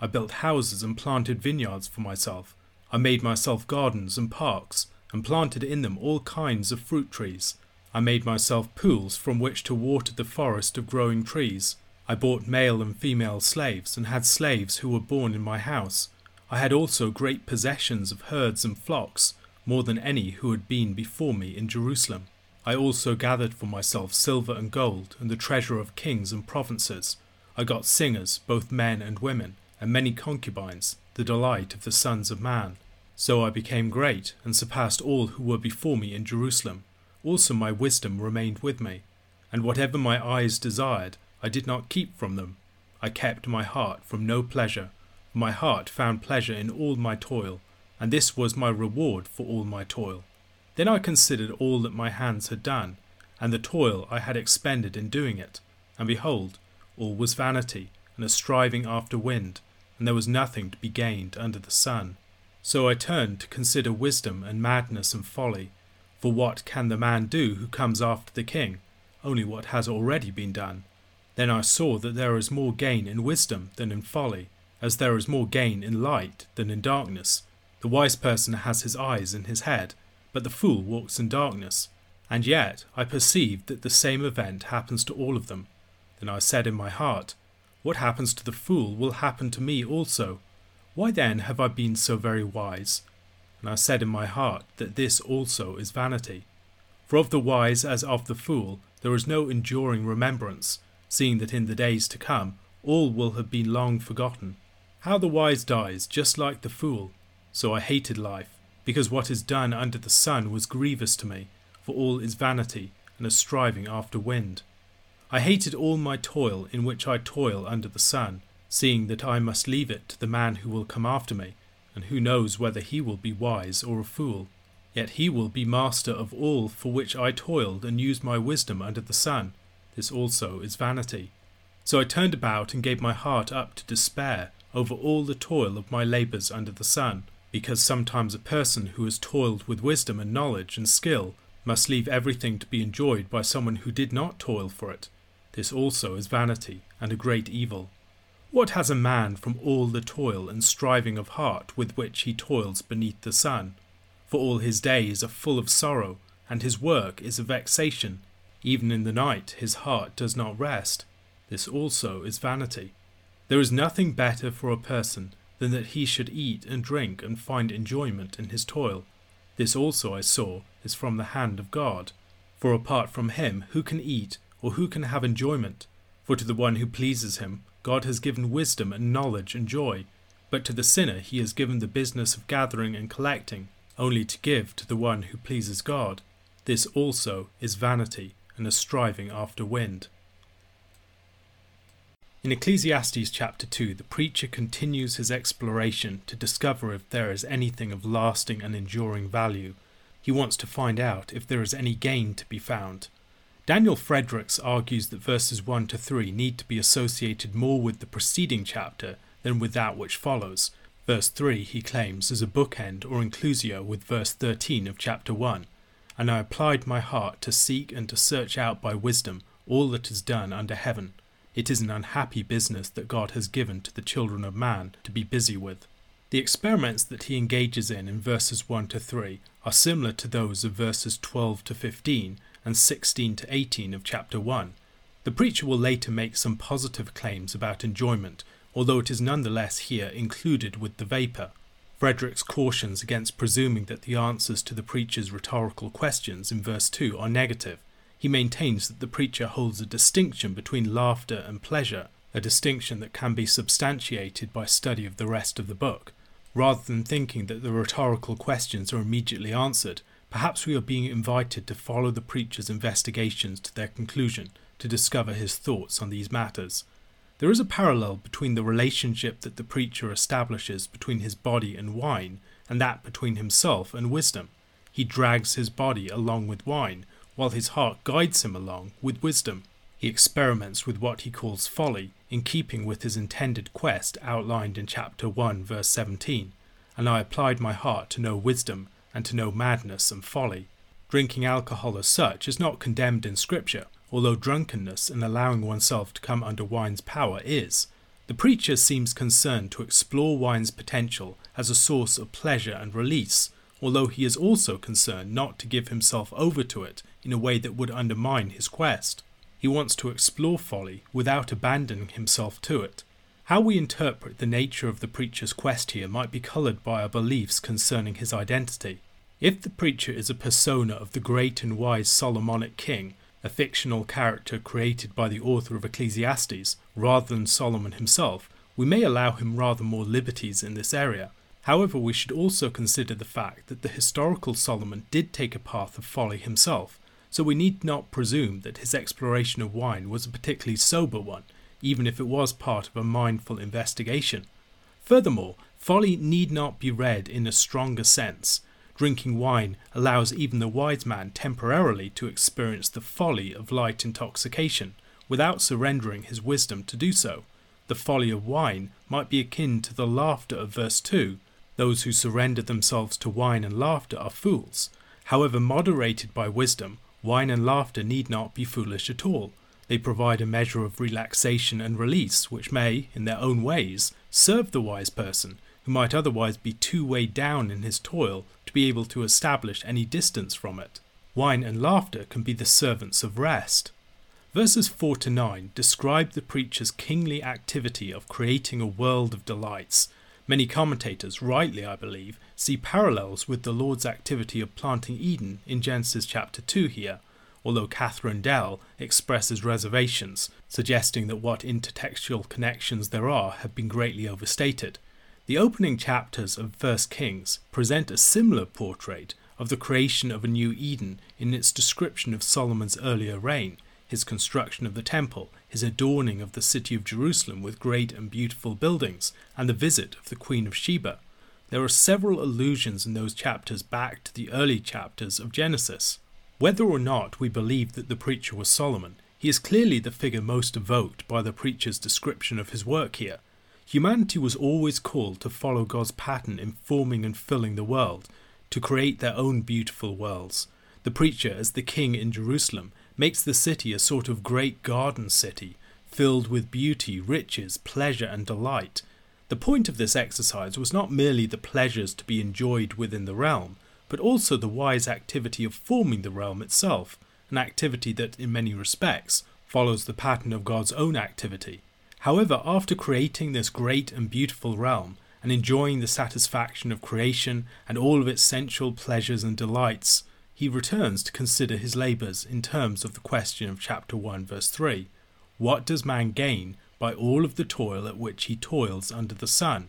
I built houses and planted vineyards for myself. I made myself gardens and parks, and planted in them all kinds of fruit trees. I made myself pools from which to water the forest of growing trees. I bought male and female slaves, and had slaves who were born in my house. I had also great possessions of herds and flocks, more than any who had been before me in Jerusalem. I also gathered for myself silver and gold, and the treasure of kings and provinces. I got singers, both men and women, and many concubines, the delight of the sons of man. So I became great, and surpassed all who were before me in Jerusalem. Also my wisdom remained with me, and whatever my eyes desired, I did not keep from them. I kept my heart from no pleasure. My heart found pleasure in all my toil, and this was my reward for all my toil. Then I considered all that my hands had done, and the toil I had expended in doing it, and behold, all was vanity, and a striving after wind, and there was nothing to be gained under the sun. So I turned to consider wisdom and madness and folly. For what can the man do who comes after the king? Only what has already been done. Then I saw that there is more gain in wisdom than in folly, as there is more gain in light than in darkness. The wise person has his eyes in his head, but the fool walks in darkness. And yet I perceived that the same event happens to all of them. Then I said in my heart, What happens to the fool will happen to me also. Why then have I been so very wise? And I said in my heart that this also is vanity. For of the wise as of the fool there is no enduring remembrance, seeing that in the days to come all will have been long forgotten. How the wise dies just like the fool. So I hated life, because what is done under the sun was grievous to me, for all is vanity and a striving after wind. I hated all my toil in which I toil under the sun, seeing that I must leave it to the man who will come after me, and who knows whether he will be wise or a fool. Yet he will be master of all for which I toiled and used my wisdom under the sun. This also is vanity. So I turned about and gave my heart up to despair over all the toil of my labours under the sun, because sometimes a person who has toiled with wisdom and knowledge and skill must leave everything to be enjoyed by someone who did not toil for it. This also is vanity and a great evil. What has a man from all the toil and striving of heart with which he toils beneath the sun? For all his days are full of sorrow, and his work is a vexation. Even in the night his heart does not rest. This also is vanity. There is nothing better for a person than that he should eat and drink and find enjoyment in his toil. This also I saw is from the hand of God. For apart from him, who can eat, or who can have enjoyment? For to the one who pleases him, God has given wisdom and knowledge and joy. But to the sinner he has given the business of gathering and collecting, only to give to the one who pleases God. This also is vanity and a striving after wind. In Ecclesiastes chapter 2, the preacher continues his exploration to discover if there is anything of lasting and enduring value. He wants to find out if there is any gain to be found. Daniel Fredericks argues that verses 1 to 3 need to be associated more with the preceding chapter than with that which follows. Verse 3, he claims, is a bookend or inclusio with verse 13 of chapter 1. And I applied my heart to seek and to search out by wisdom all that is done under heaven. It is an unhappy business that God has given to the children of man to be busy with. The experiments that he engages in in verses 1 to 3 are similar to those of verses 12 to 15 and 16 to 18 of chapter 1. The preacher will later make some positive claims about enjoyment, although it is nonetheless here included with the vapour. Fredericks cautions against presuming that the answers to the preacher's rhetorical questions in verse 2 are negative, he maintains that the preacher holds a distinction between laughter and pleasure, a distinction that can be substantiated by study of the rest of the book. Rather than thinking that the rhetorical questions are immediately answered, perhaps we are being invited to follow the preacher's investigations to their conclusion to discover his thoughts on these matters. There is a parallel between the relationship that the preacher establishes between his body and wine and that between himself and wisdom. He drags his body along with wine, while his heart guides him along with wisdom. He experiments with what he calls folly, in keeping with his intended quest outlined in chapter 1, verse 17. And I applied my heart to know wisdom, and to know madness and folly. Drinking alcohol as such is not condemned in Scripture, although drunkenness and allowing oneself to come under wine's power is. The preacher seems concerned to explore wine's potential as a source of pleasure and release, although he is also concerned not to give himself over to it in a way that would undermine his quest. He wants to explore folly without abandoning himself to it. How we interpret the nature of the preacher's quest here might be coloured by our beliefs concerning his identity. If the preacher is a persona of the great and wise Solomonic king, a fictional character created by the author of Ecclesiastes, rather than Solomon himself, we may allow him rather more liberties in this area. However, we should also consider the fact that the historical Solomon did take a path of folly himself, so we need not presume that his exploration of wine was a particularly sober one, even if it was part of a mindful investigation. Furthermore, folly need not be read in a stronger sense. Drinking wine allows even the wise man temporarily to experience the folly of light intoxication without surrendering his wisdom to do so. The folly of wine might be akin to the laughter of verse 2. Those who surrender themselves to wine and laughter are fools. However, moderated by wisdom, Wine and laughter need not be foolish at all. They provide a measure of relaxation and release which may, in their own ways, serve the wise person, who might otherwise be too weighed down in his toil to be able to establish any distance from it. Wine and laughter can be the servants of rest. Verses 4 to 9 describe the preacher's kingly activity of creating a world of delights. Many commentators, rightly I believe, see parallels with the Lord's activity of planting Eden in Genesis chapter 2 here, although Katharine Dell expresses reservations, suggesting that what intertextual connections there are have been greatly overstated. The opening chapters of 1 Kings present a similar portrait of the creation of a new Eden in its description of Solomon's earlier reign, his construction of the temple, his adorning of the city of Jerusalem with great and beautiful buildings, and the visit of the Queen of Sheba. There are several allusions in those chapters back to the early chapters of Genesis. Whether or not we believe that the preacher was Solomon, he is clearly the figure most evoked by the preacher's description of his work here. Humanity was always called to follow God's pattern in forming and filling the world, to create their own beautiful worlds. The preacher, as the king in Jerusalem, makes the city a sort of great garden city, filled with beauty, riches, pleasure, and delight, the point of this exercise was not merely the pleasures to be enjoyed within the realm, but also the wise activity of forming the realm itself, an activity that, in many respects, follows the pattern of God's own activity. However, after creating this great and beautiful realm, and enjoying the satisfaction of creation and all of its sensual pleasures and delights, he returns to consider his labours in terms of the question of chapter 1, verse 3 What does man gain by all of the toil at which he toils under the sun.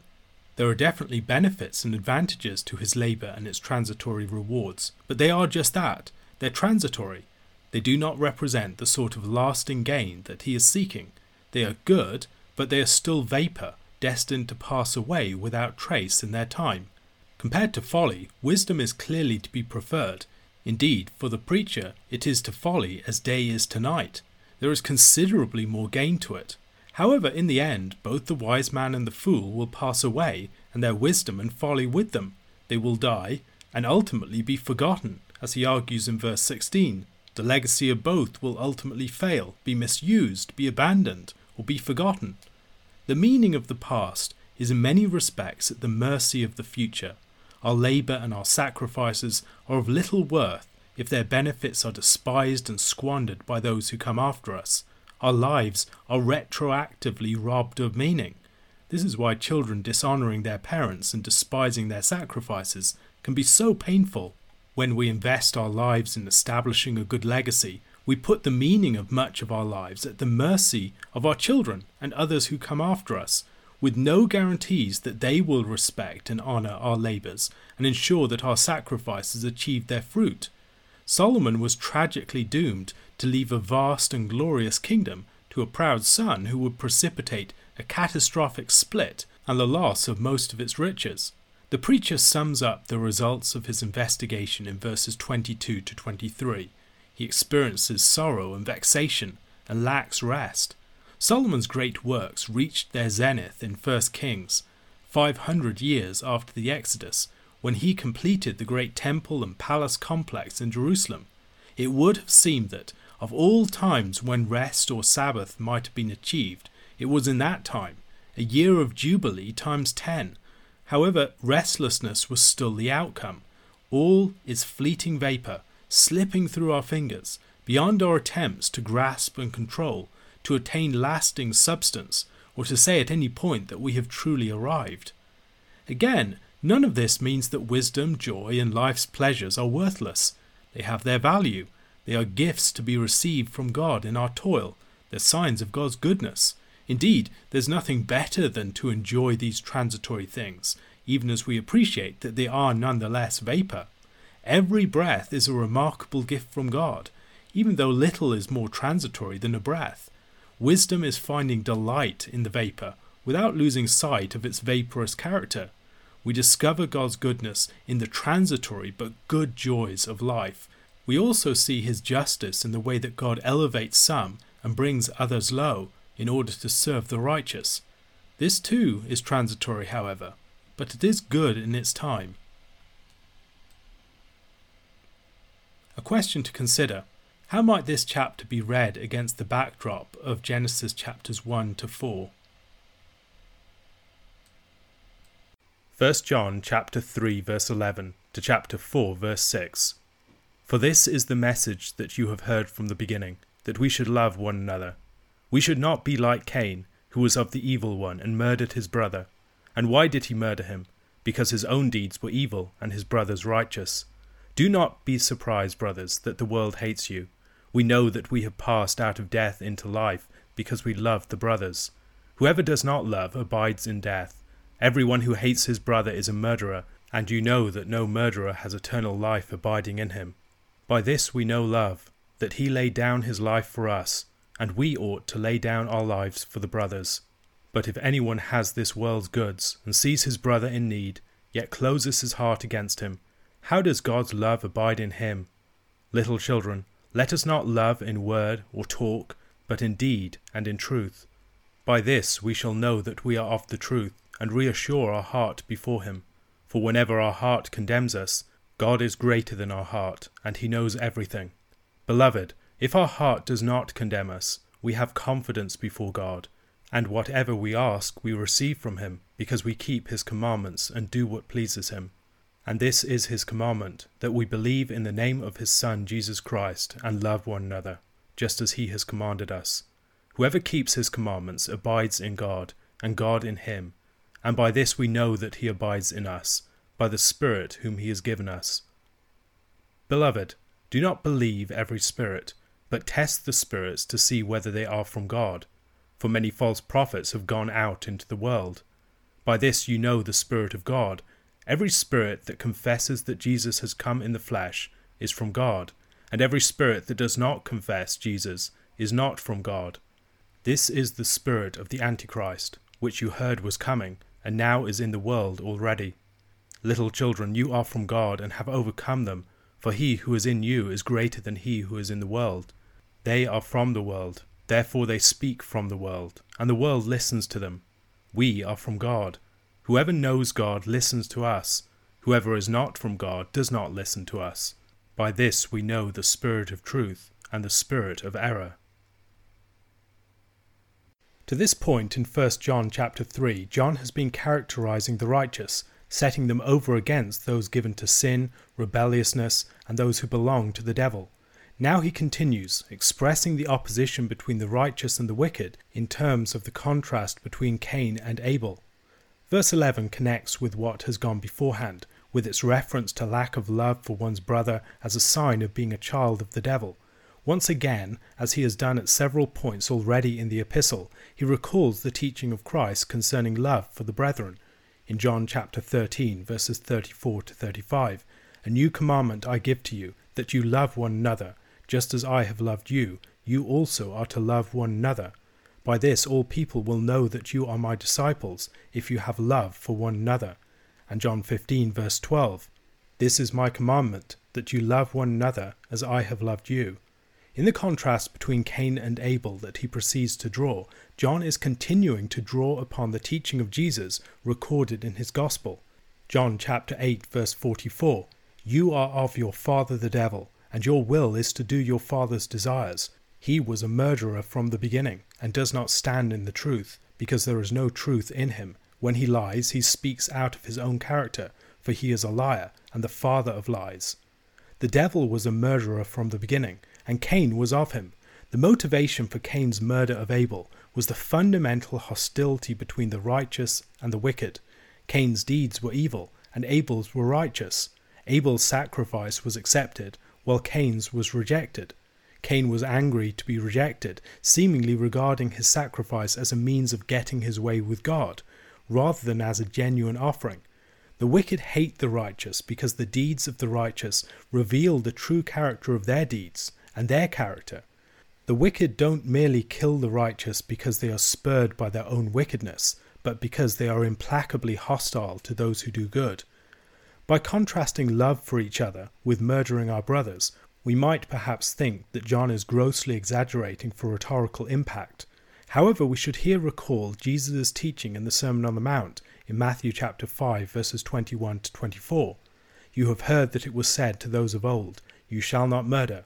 There are definitely benefits and advantages to his labour and its transitory rewards, but they are just that they're transitory. They do not represent the sort of lasting gain that he is seeking. They are good, but they are still vapour, destined to pass away without trace in their time. Compared to folly, wisdom is clearly to be preferred. Indeed, for the preacher, it is to folly as day is to night. There is considerably more gain to it. However, in the end, both the wise man and the fool will pass away, and their wisdom and folly with them. They will die, and ultimately be forgotten, as he argues in verse 16. The legacy of both will ultimately fail, be misused, be abandoned, or be forgotten. The meaning of the past is in many respects at the mercy of the future. Our labour and our sacrifices are of little worth if their benefits are despised and squandered by those who come after us our lives are retroactively robbed of meaning. This is why children dishonoring their parents and despising their sacrifices can be so painful. When we invest our lives in establishing a good legacy, we put the meaning of much of our lives at the mercy of our children and others who come after us, with no guarantees that they will respect and honour our labours and ensure that our sacrifices achieve their fruit. Solomon was tragically doomed to leave a vast and glorious kingdom to a proud son who would precipitate a catastrophic split and the loss of most of its riches. The preacher sums up the results of his investigation in verses 22 to 23. He experiences sorrow and vexation and lacks rest. Solomon's great works reached their zenith in 1 Kings, 500 years after the Exodus, when he completed the great temple and palace complex in Jerusalem. It would have seemed that, of all times when rest or Sabbath might have been achieved, it was in that time, a year of Jubilee times ten, However, restlessness was still the outcome. All is fleeting vapour, slipping through our fingers, beyond our attempts to grasp and control, to attain lasting substance, or to say at any point that we have truly arrived. Again, none of this means that wisdom, joy, and life's pleasures are worthless. They have their value. They are gifts to be received from God in our toil. They're signs of God's goodness. Indeed, there's nothing better than to enjoy these transitory things, even as we appreciate that they are nonetheless vapour. Every breath is a remarkable gift from God, even though little is more transitory than a breath. Wisdom is finding delight in the vapour without losing sight of its vaporous character. We discover God's goodness in the transitory but good joys of life. We also see his justice in the way that God elevates some and brings others low, in order to serve the righteous. This too is transitory, however, but it is good in its time. A question to consider how might this chapter be read against the backdrop of Genesis chapters 1 to 4? 1 John chapter 3 verse 11 to chapter 4 verse 6. For this is the message that you have heard from the beginning, that we should love one another. We should not be like Cain, who was of the evil one and murdered his brother. And why did he murder him? Because his own deeds were evil and his brother's righteous. Do not be surprised, brothers, that the world hates you. We know that we have passed out of death into life because we love the brothers. Whoever does not love abides in death. Everyone who hates his brother is a murderer, and you know that no murderer has eternal life abiding in him. By this we know love, that he laid down his life for us and we ought to lay down our lives for the brothers. But if anyone has this world's goods, and sees his brother in need, yet closes his heart against him, how does God's love abide in him? Little children, let us not love in word or talk, but in deed and in truth. By this we shall know that we are of the truth, and reassure our heart before him. For whenever our heart condemns us, God is greater than our heart, and he knows everything. Beloved, if our heart does not condemn us, we have confidence before God, and whatever we ask we receive from him, because we keep his commandments and do what pleases him. And this is his commandment, that we believe in the name of his Son Jesus Christ, and love one another, just as he has commanded us. Whoever keeps his commandments abides in God, and God in him. And by this we know that he abides in us, by the Spirit whom he has given us. Beloved, do not believe every spirit but test the spirits to see whether they are from God, for many false prophets have gone out into the world. By this you know the Spirit of God. Every spirit that confesses that Jesus has come in the flesh is from God, and every spirit that does not confess Jesus is not from God. This is the spirit of the Antichrist, which you heard was coming, and now is in the world already. Little children, you are from God and have overcome them, for he who is in you is greater than he who is in the world. They are from the world, therefore they speak from the world, and the world listens to them. We are from God. Whoever knows God listens to us. Whoever is not from God does not listen to us. By this we know the spirit of truth and the spirit of error. To this point in 1 John chapter 3, John has been characterizing the righteous, setting them over against those given to sin, rebelliousness, and those who belong to the devil. Now he continues, expressing the opposition between the righteous and the wicked in terms of the contrast between Cain and Abel. Verse 11 connects with what has gone beforehand, with its reference to lack of love for one's brother as a sign of being a child of the devil. Once again, as he has done at several points already in the epistle, he recalls the teaching of Christ concerning love for the brethren. In John chapter 13, verses 34 to 35, A new commandment I give to you, that you love one another just as I have loved you, you also are to love one another. By this all people will know that you are my disciples, if you have love for one another. And John 15, verse 12 This is my commandment, that you love one another as I have loved you. In the contrast between Cain and Abel that he proceeds to draw, John is continuing to draw upon the teaching of Jesus recorded in his Gospel. John chapter 8 verse 44 You are of your father the devil, and your will is to do your father's desires. He was a murderer from the beginning, and does not stand in the truth, because there is no truth in him. When he lies, he speaks out of his own character, for he is a liar, and the father of lies. The devil was a murderer from the beginning, and Cain was of him. The motivation for Cain's murder of Abel was the fundamental hostility between the righteous and the wicked. Cain's deeds were evil, and Abel's were righteous. Abel's sacrifice was accepted, while Cain's was rejected. Cain was angry to be rejected, seemingly regarding his sacrifice as a means of getting his way with God, rather than as a genuine offering. The wicked hate the righteous because the deeds of the righteous reveal the true character of their deeds and their character. The wicked don't merely kill the righteous because they are spurred by their own wickedness, but because they are implacably hostile to those who do good. By contrasting love for each other with murdering our brothers, we might perhaps think that John is grossly exaggerating for rhetorical impact. However, we should here recall Jesus' teaching in the Sermon on the Mount in Matthew chapter 5 verses 21 to 24. You have heard that it was said to those of old, You shall not murder,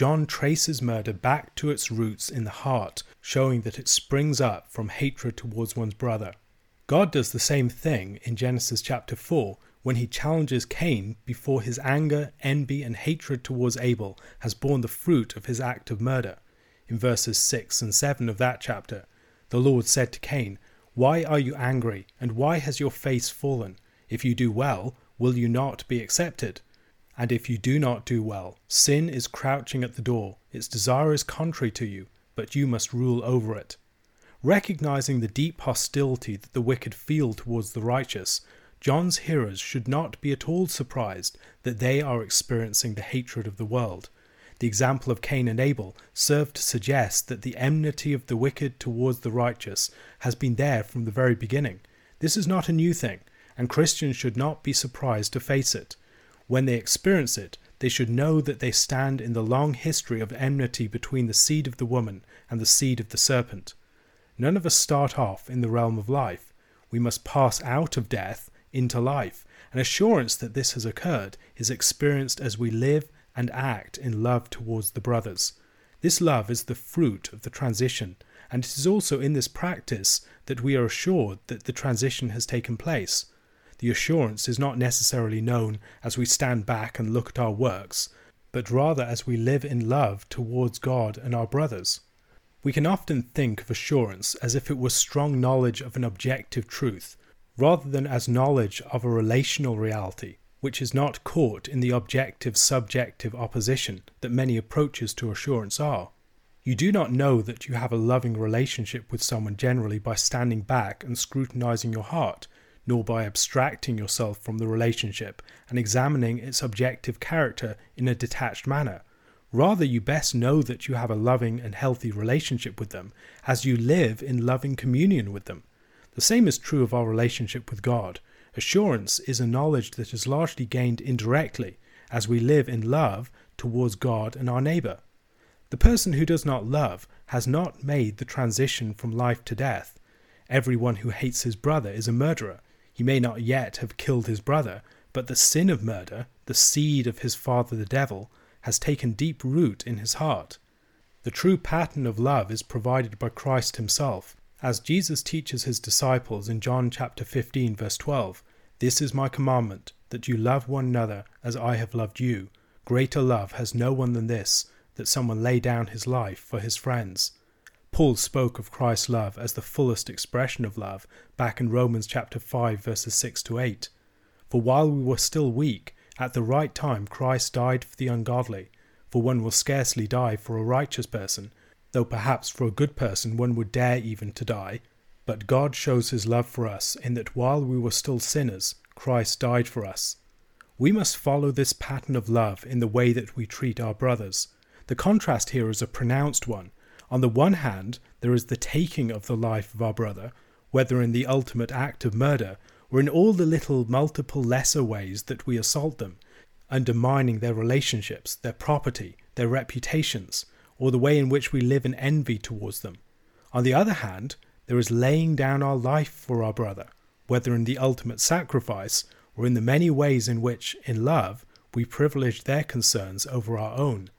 John traces murder back to its roots in the heart, showing that it springs up from hatred towards one's brother. God does the same thing in Genesis chapter 4 when he challenges Cain before his anger, envy, and hatred towards Abel has borne the fruit of his act of murder. In verses 6 and 7 of that chapter, the Lord said to Cain, Why are you angry, and why has your face fallen? If you do well, will you not be accepted? And if you do not do well, sin is crouching at the door, its desire is contrary to you, but you must rule over it. Recognizing the deep hostility that the wicked feel towards the righteous, John's hearers should not be at all surprised that they are experiencing the hatred of the world. The example of Cain and Abel served to suggest that the enmity of the wicked towards the righteous has been there from the very beginning. This is not a new thing, and Christians should not be surprised to face it. When they experience it, they should know that they stand in the long history of enmity between the seed of the woman and the seed of the serpent. None of us start off in the realm of life. We must pass out of death into life. An assurance that this has occurred is experienced as we live and act in love towards the brothers. This love is the fruit of the transition, and it is also in this practice that we are assured that the transition has taken place the assurance is not necessarily known as we stand back and look at our works, but rather as we live in love towards God and our brothers. We can often think of assurance as if it were strong knowledge of an objective truth, rather than as knowledge of a relational reality, which is not caught in the objective subjective opposition that many approaches to assurance are. You do not know that you have a loving relationship with someone generally by standing back and scrutinizing your heart nor by abstracting yourself from the relationship and examining its objective character in a detached manner. Rather, you best know that you have a loving and healthy relationship with them as you live in loving communion with them. The same is true of our relationship with God. Assurance is a knowledge that is largely gained indirectly as we live in love towards God and our neighbour. The person who does not love has not made the transition from life to death. Everyone who hates his brother is a murderer, he may not yet have killed his brother, but the sin of murder, the seed of his father the devil, has taken deep root in his heart. The true pattern of love is provided by Christ himself, as Jesus teaches his disciples in John chapter 15 verse 12, "This is my commandment, that you love one another as I have loved you. Greater love has no one than this, that someone lay down his life for his friends." Paul spoke of Christ's love as the fullest expression of love back in Romans chapter 5 verses 6 to 8. For while we were still weak, at the right time Christ died for the ungodly, for one will scarcely die for a righteous person, though perhaps for a good person one would dare even to die. But God shows his love for us in that while we were still sinners, Christ died for us. We must follow this pattern of love in the way that we treat our brothers. The contrast here is a pronounced one. On the one hand, there is the taking of the life of our brother, whether in the ultimate act of murder or in all the little multiple lesser ways that we assault them, undermining their relationships, their property, their reputations, or the way in which we live in envy towards them. On the other hand, there is laying down our life for our brother, whether in the ultimate sacrifice or in the many ways in which, in love, we privilege their concerns over our own.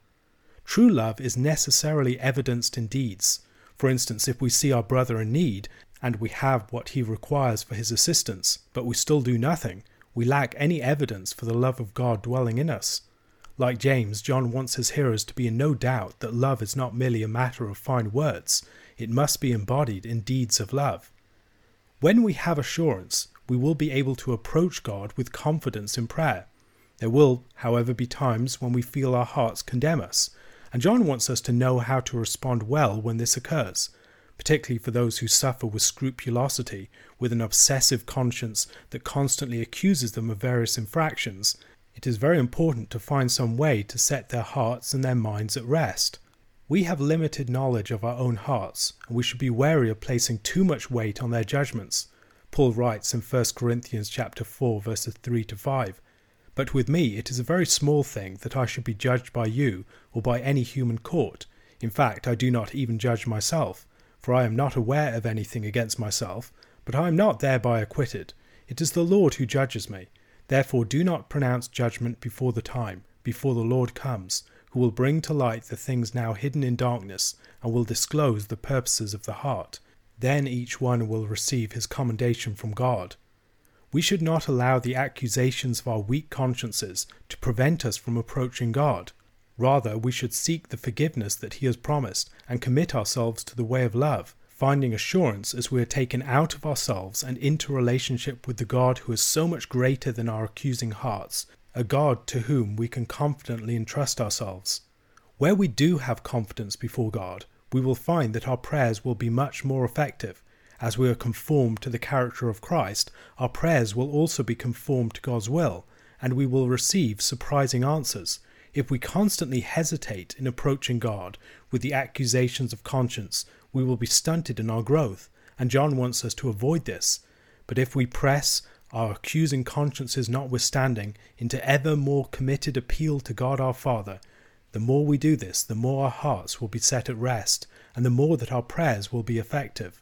True love is necessarily evidenced in deeds. For instance, if we see our brother in need and we have what he requires for his assistance, but we still do nothing, we lack any evidence for the love of God dwelling in us. Like James, John wants his hearers to be in no doubt that love is not merely a matter of fine words, it must be embodied in deeds of love. When we have assurance, we will be able to approach God with confidence in prayer. There will, however, be times when we feel our hearts condemn us, and John wants us to know how to respond well when this occurs, particularly for those who suffer with scrupulosity, with an obsessive conscience that constantly accuses them of various infractions it is very important to find some way to set their hearts and their minds at rest. We have limited knowledge of our own hearts, and we should be wary of placing too much weight on their judgments. Paul writes in 1 Corinthians chapter 4 verses 3 to 5, But with me it is a very small thing that I should be judged by you or by any human court. In fact, I do not even judge myself, for I am not aware of anything against myself, but I am not thereby acquitted. It is the Lord who judges me. Therefore do not pronounce judgment before the time, before the Lord comes, who will bring to light the things now hidden in darkness, and will disclose the purposes of the heart. Then each one will receive his commendation from God. We should not allow the accusations of our weak consciences to prevent us from approaching God. Rather, we should seek the forgiveness that He has promised and commit ourselves to the way of love, finding assurance as we are taken out of ourselves and into relationship with the God who is so much greater than our accusing hearts, a God to whom we can confidently entrust ourselves. Where we do have confidence before God, we will find that our prayers will be much more effective. As we are conformed to the character of Christ, our prayers will also be conformed to God's will, and we will receive surprising answers. If we constantly hesitate in approaching God with the accusations of conscience, we will be stunted in our growth, and John wants us to avoid this. But if we press, our accusing consciences notwithstanding, into ever more committed appeal to God our Father, the more we do this, the more our hearts will be set at rest, and the more that our prayers will be effective.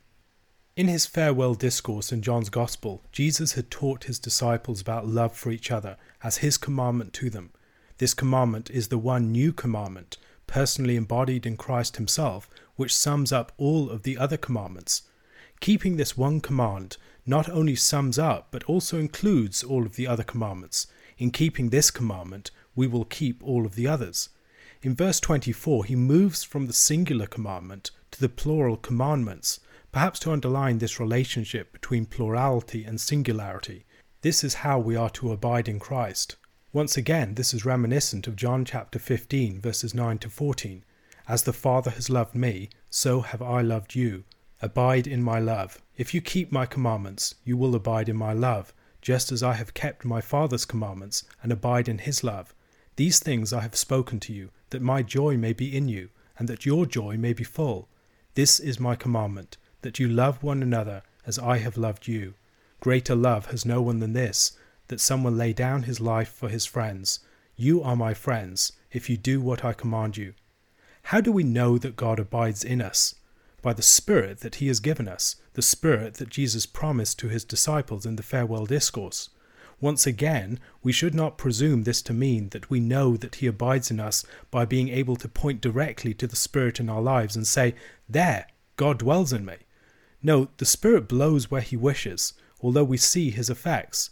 In his farewell discourse in John's Gospel, Jesus had taught his disciples about love for each other as his commandment to them. This commandment is the one new commandment, personally embodied in Christ himself, which sums up all of the other commandments. Keeping this one command not only sums up, but also includes all of the other commandments. In keeping this commandment, we will keep all of the others. In verse 24, he moves from the singular commandment to the plural commandments, perhaps to underline this relationship between plurality and singularity. This is how we are to abide in Christ. Once again, this is reminiscent of John chapter 15, verses 9 to 14, as the Father has loved me, so have I loved you. Abide in my love. If you keep my commandments, you will abide in my love, just as I have kept my Father's commandments and abide in his love. These things I have spoken to you, that my joy may be in you, and that your joy may be full. This is my commandment, that you love one another as I have loved you. Greater love has no one than this, that someone lay down his life for his friends. You are my friends, if you do what I command you. How do we know that God abides in us? By the Spirit that He has given us, the Spirit that Jesus promised to His disciples in the farewell discourse. Once again, we should not presume this to mean that we know that He abides in us by being able to point directly to the Spirit in our lives and say, There, God dwells in me. No, the Spirit blows where He wishes, although we see His effects.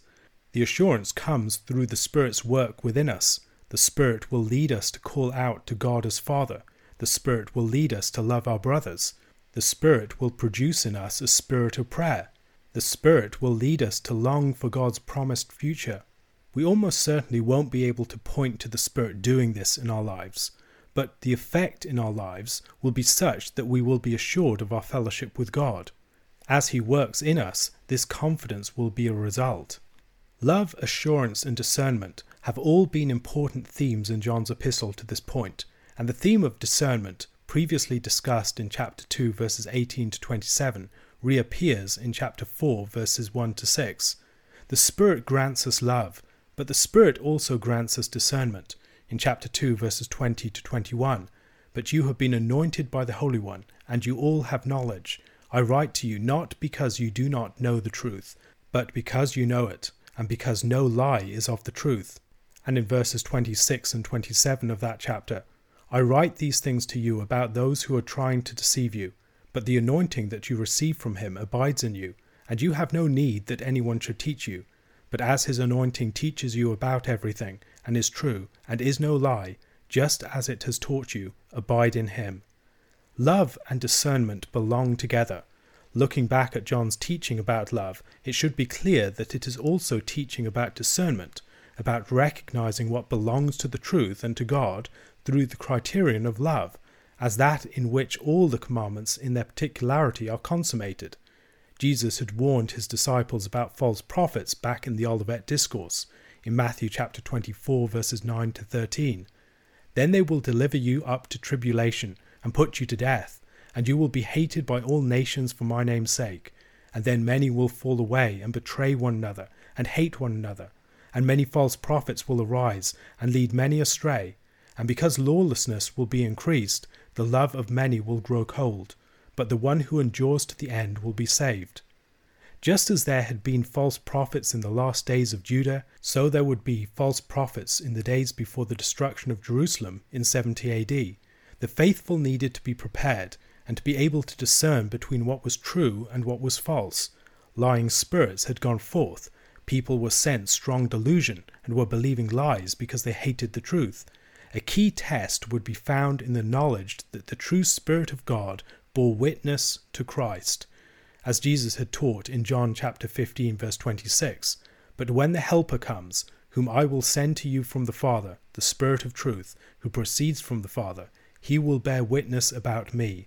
The assurance comes through the Spirit's work within us. The Spirit will lead us to call out to God as Father. The Spirit will lead us to love our brothers. The The Spirit will produce in us a spirit of prayer. The Spirit will lead us to long for God's promised future. We almost certainly won't be able to point to the Spirit doing this in our lives, but the effect in our lives will be such that we will be assured of our fellowship with God. As He works in us, this confidence will be a result. Love, assurance, and discernment have all been important themes in John's epistle to this point, and the theme of discernment, previously discussed in chapter 2, verses 18 to 27, reappears in chapter 4, verses 1 to 6. The Spirit grants us love, but the Spirit also grants us discernment, in chapter 2, verses 20 to 21. But you have been anointed by the Holy One, and you all have knowledge. I write to you not because you do not know the truth, but because you know it, and because no lie is of the truth. And in verses 26 and 27 of that chapter, I write these things to you about those who are trying to deceive you, but the anointing that you receive from him abides in you, and you have no need that anyone should teach you. But as his anointing teaches you about everything, and is true, and is no lie, just as it has taught you, abide in him. Love and discernment belong together, Looking back at John's teaching about love, it should be clear that it is also teaching about discernment, about recognizing what belongs to the truth and to God through the criterion of love, as that in which all the commandments in their particularity are consummated. Jesus had warned his disciples about false prophets back in the Olivet Discourse, in Matthew chapter 24, verses 9 to 13. Then they will deliver you up to tribulation and put you to death and you will be hated by all nations for my name's sake. And then many will fall away and betray one another, and hate one another. And many false prophets will arise, and lead many astray. And because lawlessness will be increased, the love of many will grow cold. But the one who endures to the end will be saved. Just as there had been false prophets in the last days of Judah, so there would be false prophets in the days before the destruction of Jerusalem in 70 AD. The faithful needed to be prepared, and to be able to discern between what was true and what was false. Lying spirits had gone forth, people were sent strong delusion and were believing lies because they hated the truth. A key test would be found in the knowledge that the true Spirit of God bore witness to Christ, as Jesus had taught in John chapter 15 verse 26. But when the Helper comes, whom I will send to you from the Father, the Spirit of truth, who proceeds from the Father, he will bear witness about me.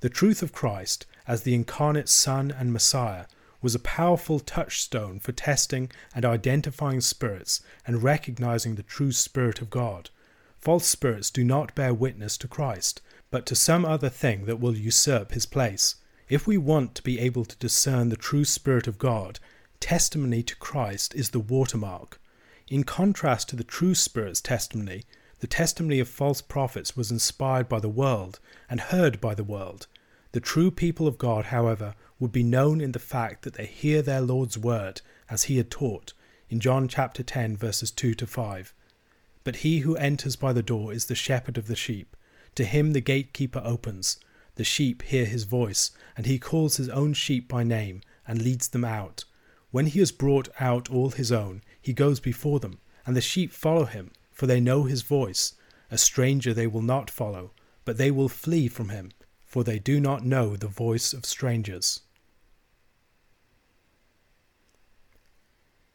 The truth of Christ as the incarnate Son and Messiah was a powerful touchstone for testing and identifying spirits and recognizing the true Spirit of God. False spirits do not bear witness to Christ, but to some other thing that will usurp his place. If we want to be able to discern the true Spirit of God, testimony to Christ is the watermark. In contrast to the true Spirit's testimony, the testimony of false prophets was inspired by the world and heard by the world. The true people of God, however, would be known in the fact that they hear their Lord's word as he had taught in John chapter 10 verses 2 to 5. But he who enters by the door is the shepherd of the sheep. To him the gatekeeper opens. The sheep hear his voice, and he calls his own sheep by name and leads them out. When he has brought out all his own, he goes before them, and the sheep follow him, for they know his voice. A stranger they will not follow, but they will flee from him, for they do not know the voice of strangers.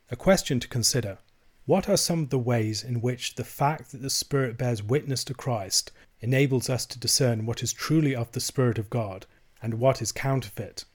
A question to consider What are some of the ways in which the fact that the Spirit bears witness to Christ enables us to discern what is truly of the Spirit of God and what is counterfeit?